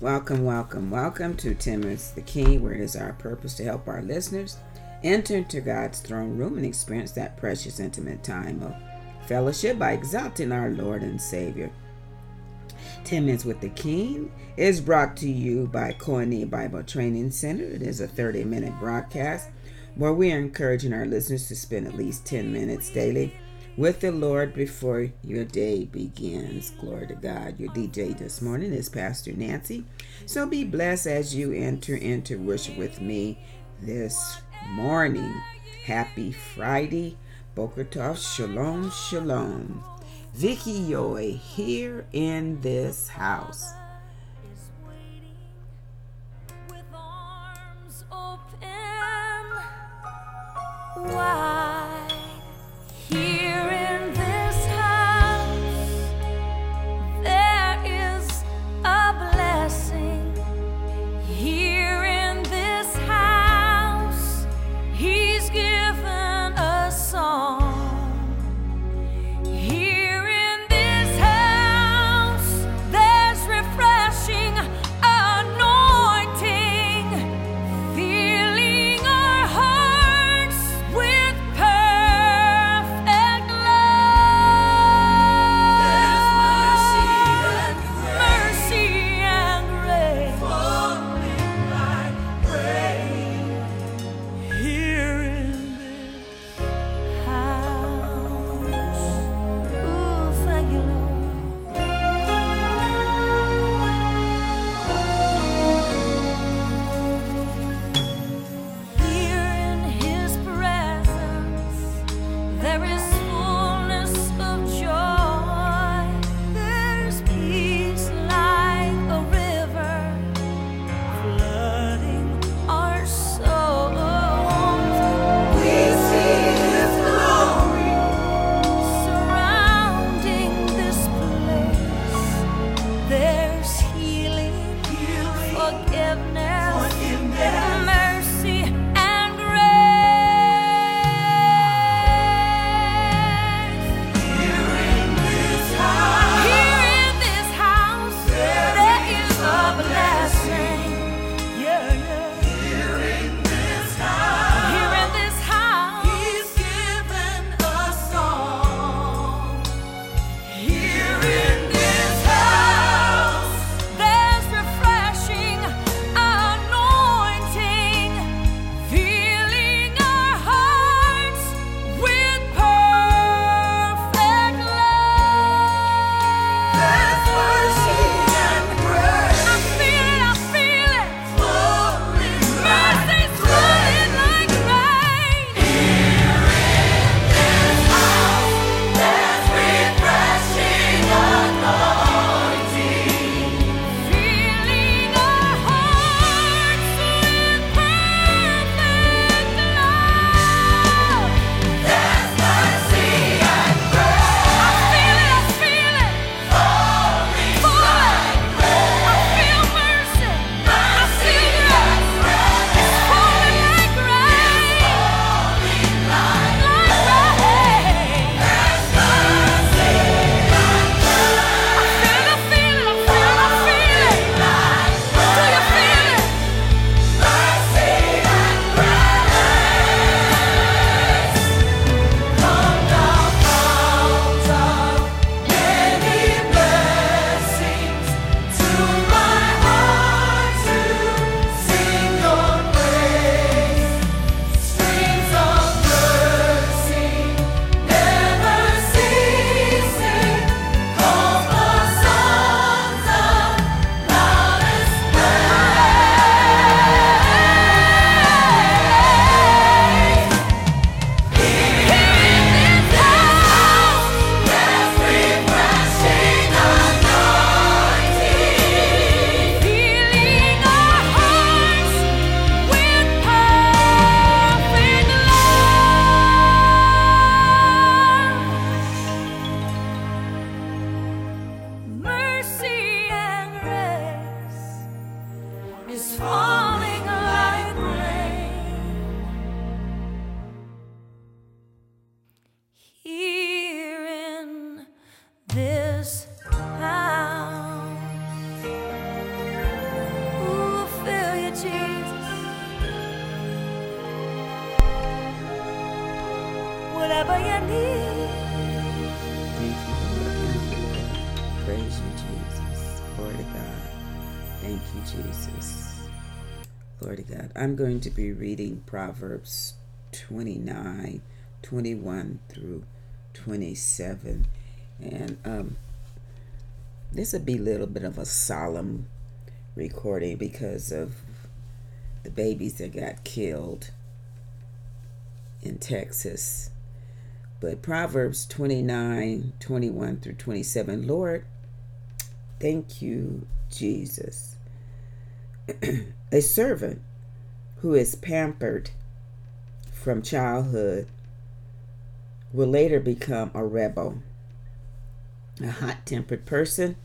Welcome, welcome, welcome to 10 Minutes with the King, where it is our purpose to help our listeners enter into God's throne room and experience that precious, intimate time of fellowship by exalting our Lord and Savior. 10 Minutes with the King is brought to you by Koine Bible Training Center. It is a 30 minute broadcast where we are encouraging our listeners to spend at least 10 minutes daily with the Lord before your day begins. Glory to God. Your DJ this morning is Pastor Nancy. So be blessed as you enter into worship with me this morning. Happy Friday. Boker Tov. Shalom, shalom. Vicki Yohe here in this house. Why? I'm going to be reading Proverbs 29, 21 through 27. And um, this would be a little bit of a solemn recording because of the babies that got killed in Texas. But Proverbs 29, 21 through 27, Lord, thank you, Jesus. a servant who is pampered from childhood will later become a rebel. A hot tempered person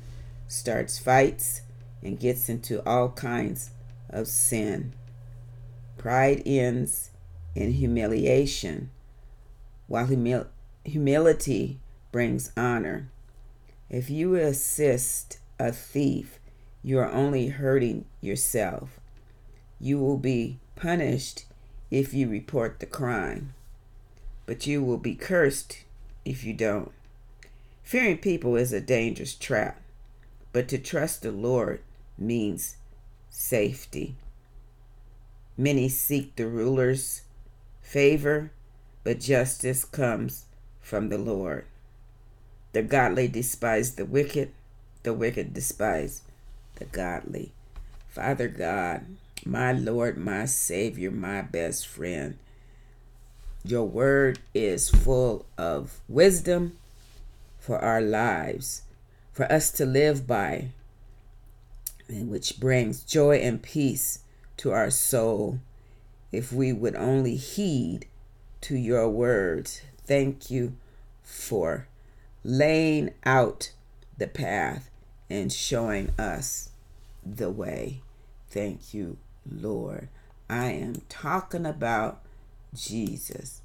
starts fights and gets into all kinds of sin. Pride ends in humiliation, while humil- humility brings honor. If you assist a thief, you are only hurting yourself. You will be punished if you report the crime, but you will be cursed if you don't. Fearing people is a dangerous trap, but to trust the Lord means safety. Many seek the ruler's favor, but justice comes from the Lord. The godly despise the wicked, the wicked despise the godly. Father God, my Lord, my Savior, my best friend, your word is full of wisdom for our lives, for us to live by, and which brings joy and peace to our soul if we would only heed to your words. Thank you for laying out the path and showing us the way. Thank you, Lord. I am talking about Jesus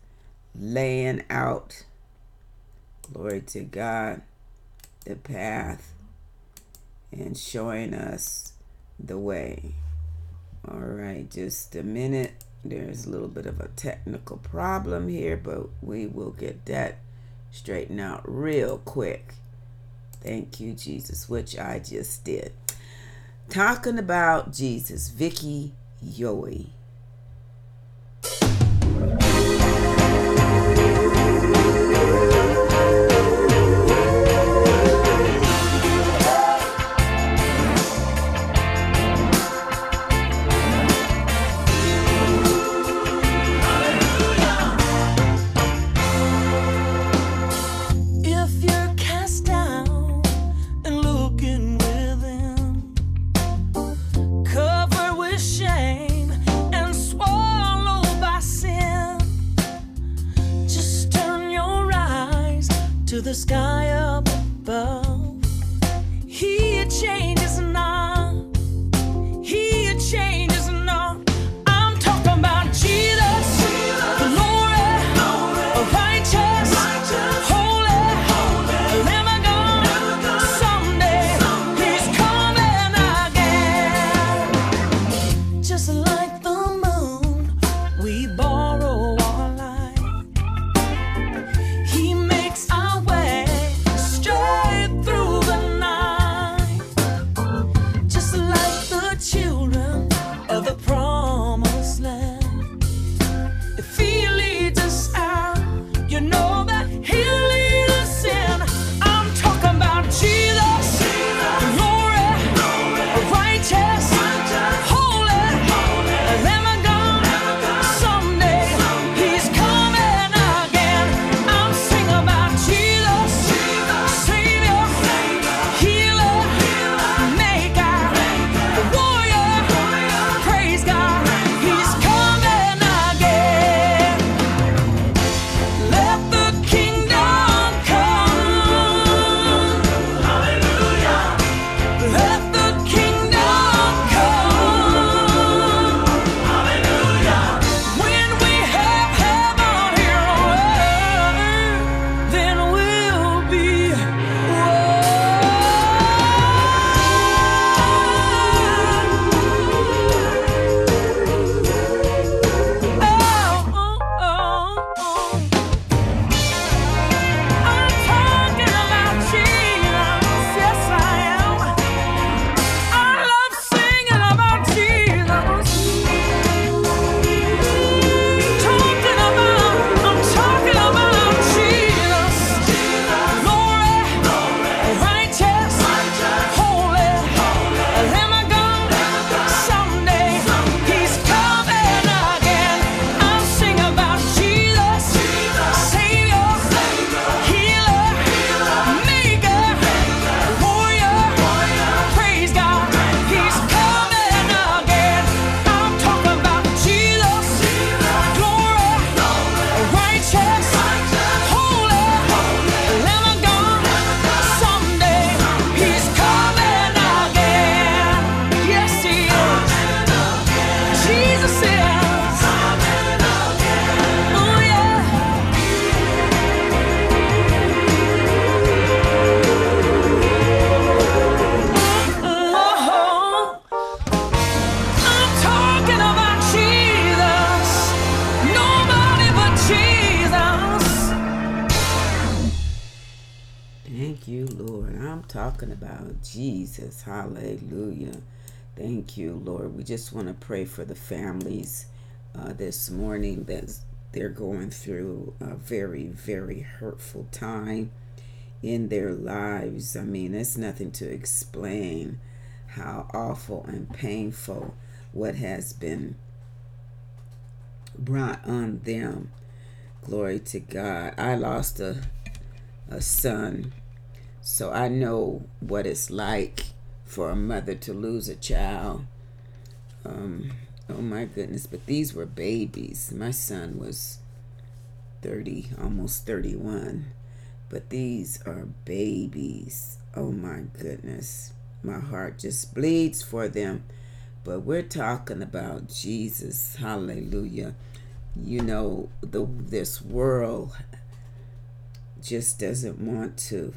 laying out, glory to God, the path and showing us the way. All right, just a minute. There's a little bit of a technical problem here, but we will get that straightened out real quick. Thank you, Jesus, which I just did. Talking about Jesus, Vicki Yohe. the sky up above. He changes not. He changes. Jesus. Hallelujah. Thank you, Lord. We just want to pray for the families uh, this morning that they're going through a very, very hurtful time in their lives. I mean, it's nothing to explain how awful and painful what has been brought on them. Glory to God. I lost a a son, so I know what it's like for a mother to lose a child. Um, oh my goodness, but these were babies. My son was 30, almost 31. But these are babies. Oh my goodness. My heart just bleeds for them. But we're talking about Jesus. Hallelujah. You know, the this world just doesn't want to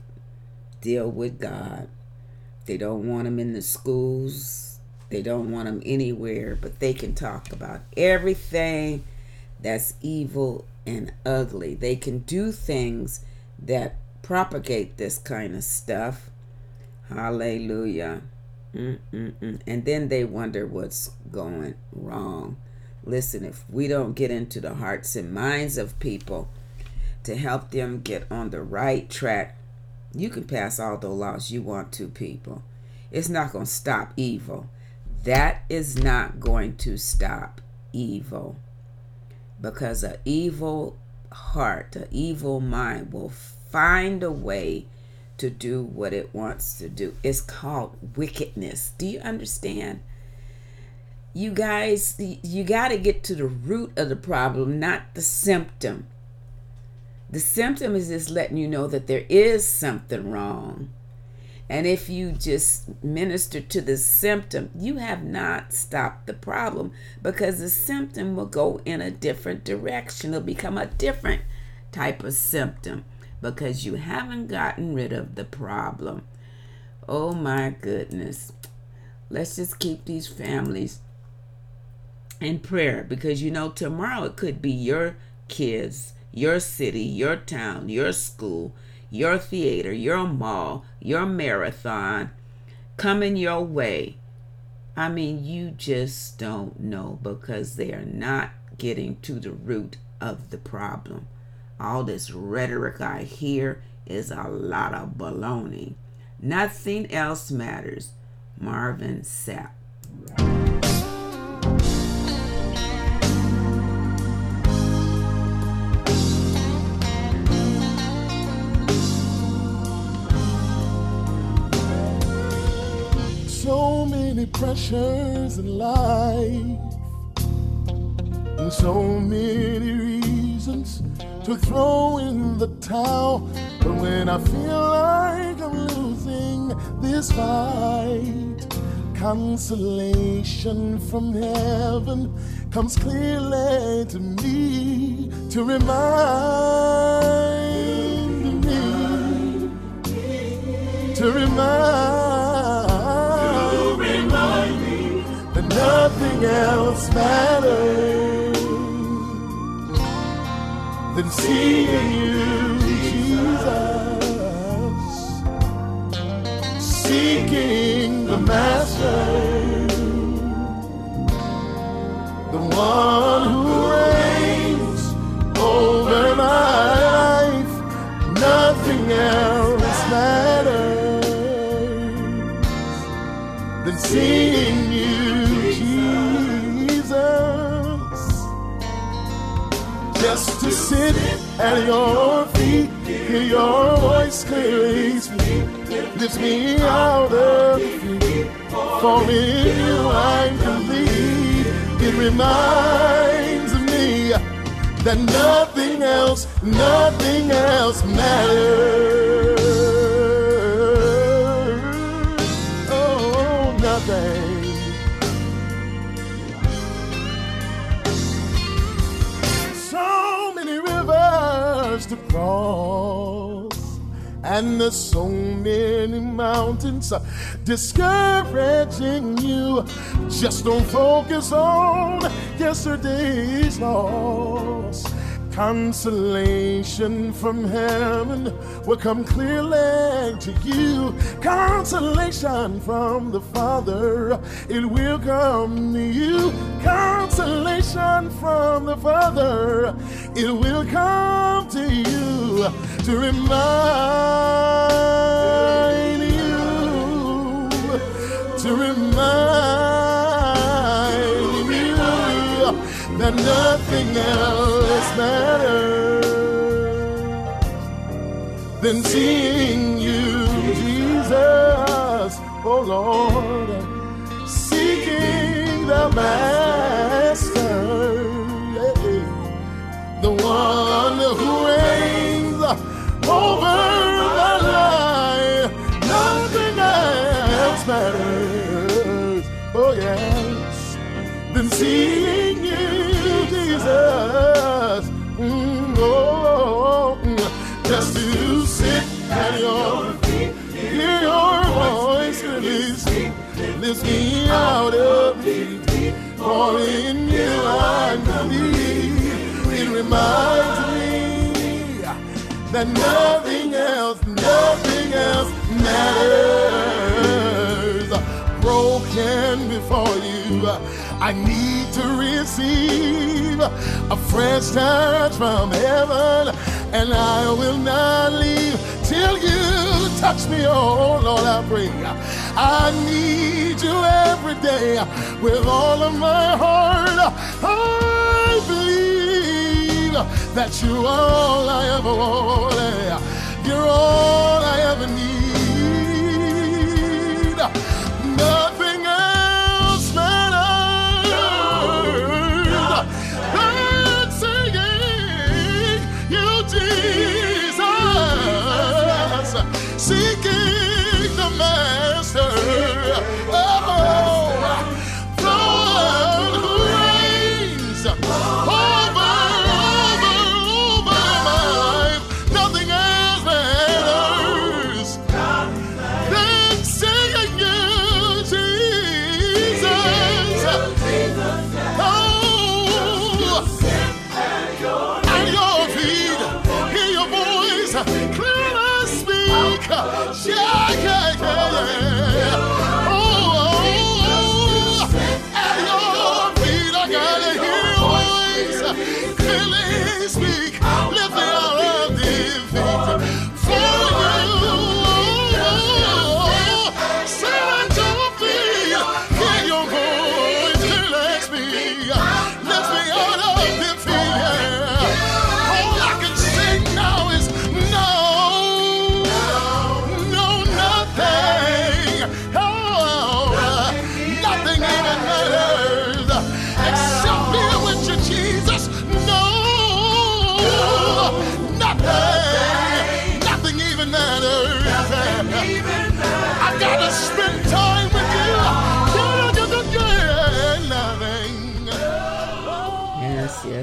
deal with God. They don't want them in the schools. They don't want them anywhere, but they can talk about everything that's evil and ugly. They can do things that propagate this kind of stuff. Hallelujah. Mm-mm-mm. And then they wonder what's going wrong. Listen, if we don't get into the hearts and minds of people to help them get on the right track, you can pass all the laws you want to, people. It's not going to stop evil. That is not going to stop evil because an evil heart, an evil mind will find a way to do what it wants to do. It's called wickedness. Do you understand? You guys, you got to get to the root of the problem, not the symptom. The symptom is just letting you know that there is something wrong. And if you just minister to the symptom, you have not stopped the problem because the symptom will go in a different direction. It'll become a different type of symptom because you haven't gotten rid of the problem. Oh my goodness. Let's just keep these families in prayer because you know, tomorrow it could be your kids, your city, your town, your school your theater, your mall, your marathon coming your way. I mean, you just don't know because they are not getting to the root of the problem. All this rhetoric I hear is a lot of baloney. Nothing else matters. Marvin Sapp. Many pressures in life, and so many reasons to throw in the towel. But when I feel like I'm losing this fight, consolation from heaven comes clearly to me to remind me, to remind. Else matters than seeing you, Jesus, seeking the Master, the one who just to sit at your feet, hear your voice clearly speak, lifts me out of defeat. For in you I'm complete. It reminds me that nothing else, nothing else matters. And there's so many mountains discouraging you. Just don't focus on yesterday's loss. Consolation from heaven will come clearly to you. Consolation from the Father, it will come to you. Consolation from the Father, it will come to you to remind you, to remind you that nothing else matters than seeing you, Jesus, oh Lord, seeking the Master, the one who lifts me out of deep. For in you I believe. It reminds me that nothing else, nothing else matters. Broken before you, I need to receive a fresh touch from heaven, and I will not leave till you touch me. Oh Lord, I pray. I need you every day with all of my heart. I believe that you're all I ever want. You're all I ever need.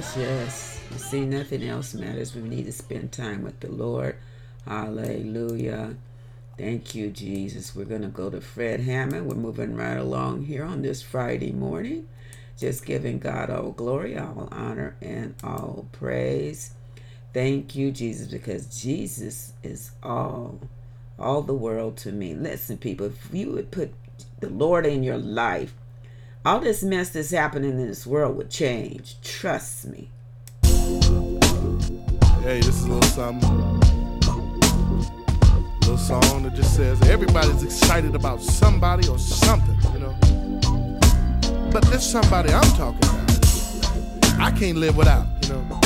Yes, yes. You see, nothing else matters. We need to spend time with the Lord. Hallelujah. Thank you, Jesus. We're going to go to Fred Hammond. We're moving right along here on this Friday morning. Just giving God all glory, all honor, and all praise. Thank you, Jesus, because Jesus is all, all the world to me. Listen, people, if you would put the Lord in your life, all this mess that's happening in this world would change. Trust me. Hey, this is a little something. Little song that just says everybody's excited about somebody or something, you know. But this somebody I'm talking about, I can't live without, you know.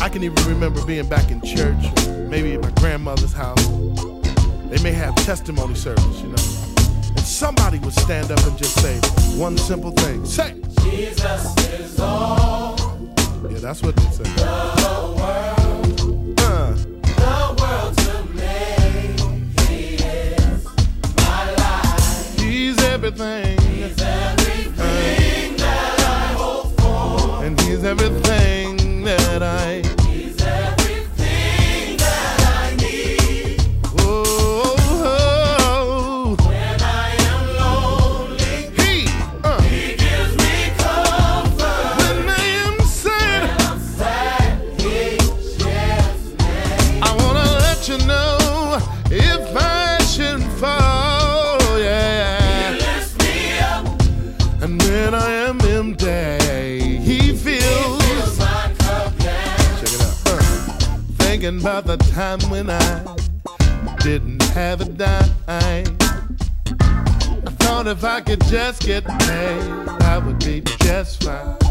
I can even remember being back in church, maybe at my grandmother's house. They may have testimony service, you know. Somebody would stand up and just say one simple thing. Say, Jesus is all yeah, that's what they say. the world, Uh, the world to me. He is my life. he's everything. He's everything that I hope for. And he's everything that I. time when I didn't have a dime. I thought if I could just get paid, I would be just fine.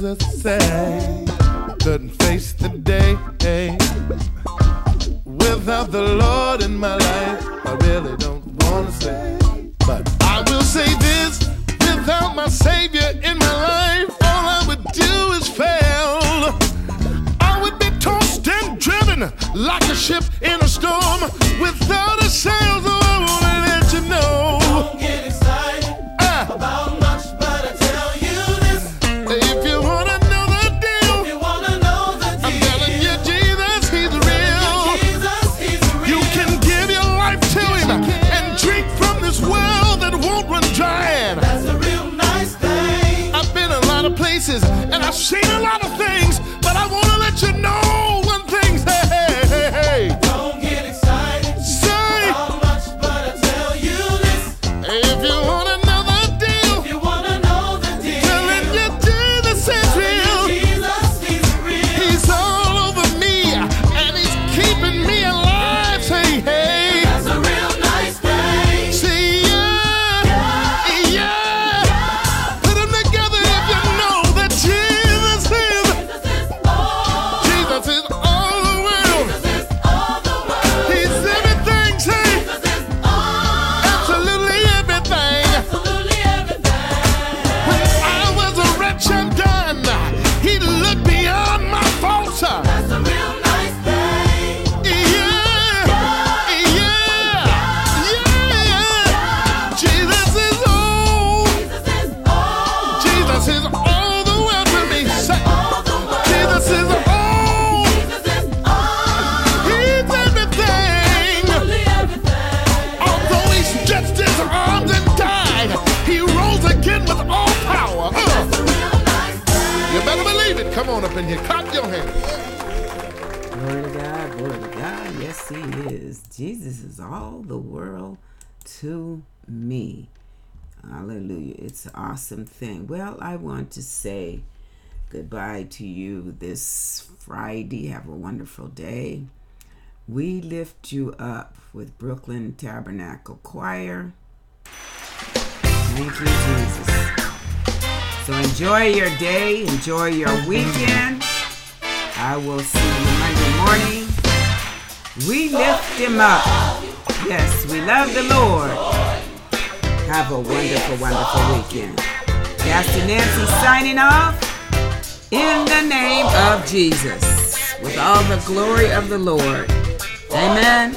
that say couldn't face the day without the Lord in my life. I really don't wanna say, but I will say this: without my Savior in my life, all I would do is fail. I would be tossed and driven like a ship in a storm without a sail. I've seen a lot. to me. Hallelujah. It's an awesome thing. Well, I want to say goodbye to you this Friday. Have a wonderful day. We lift you up with Brooklyn Tabernacle Choir. Thank you, Jesus. So enjoy your day, enjoy your weekend. I will see you Monday morning. We lift him up. Yes, we love the Lord. Have a wonderful, wonderful weekend. Pastor Nancy signing off in the name of Jesus with all the glory of the Lord. Amen.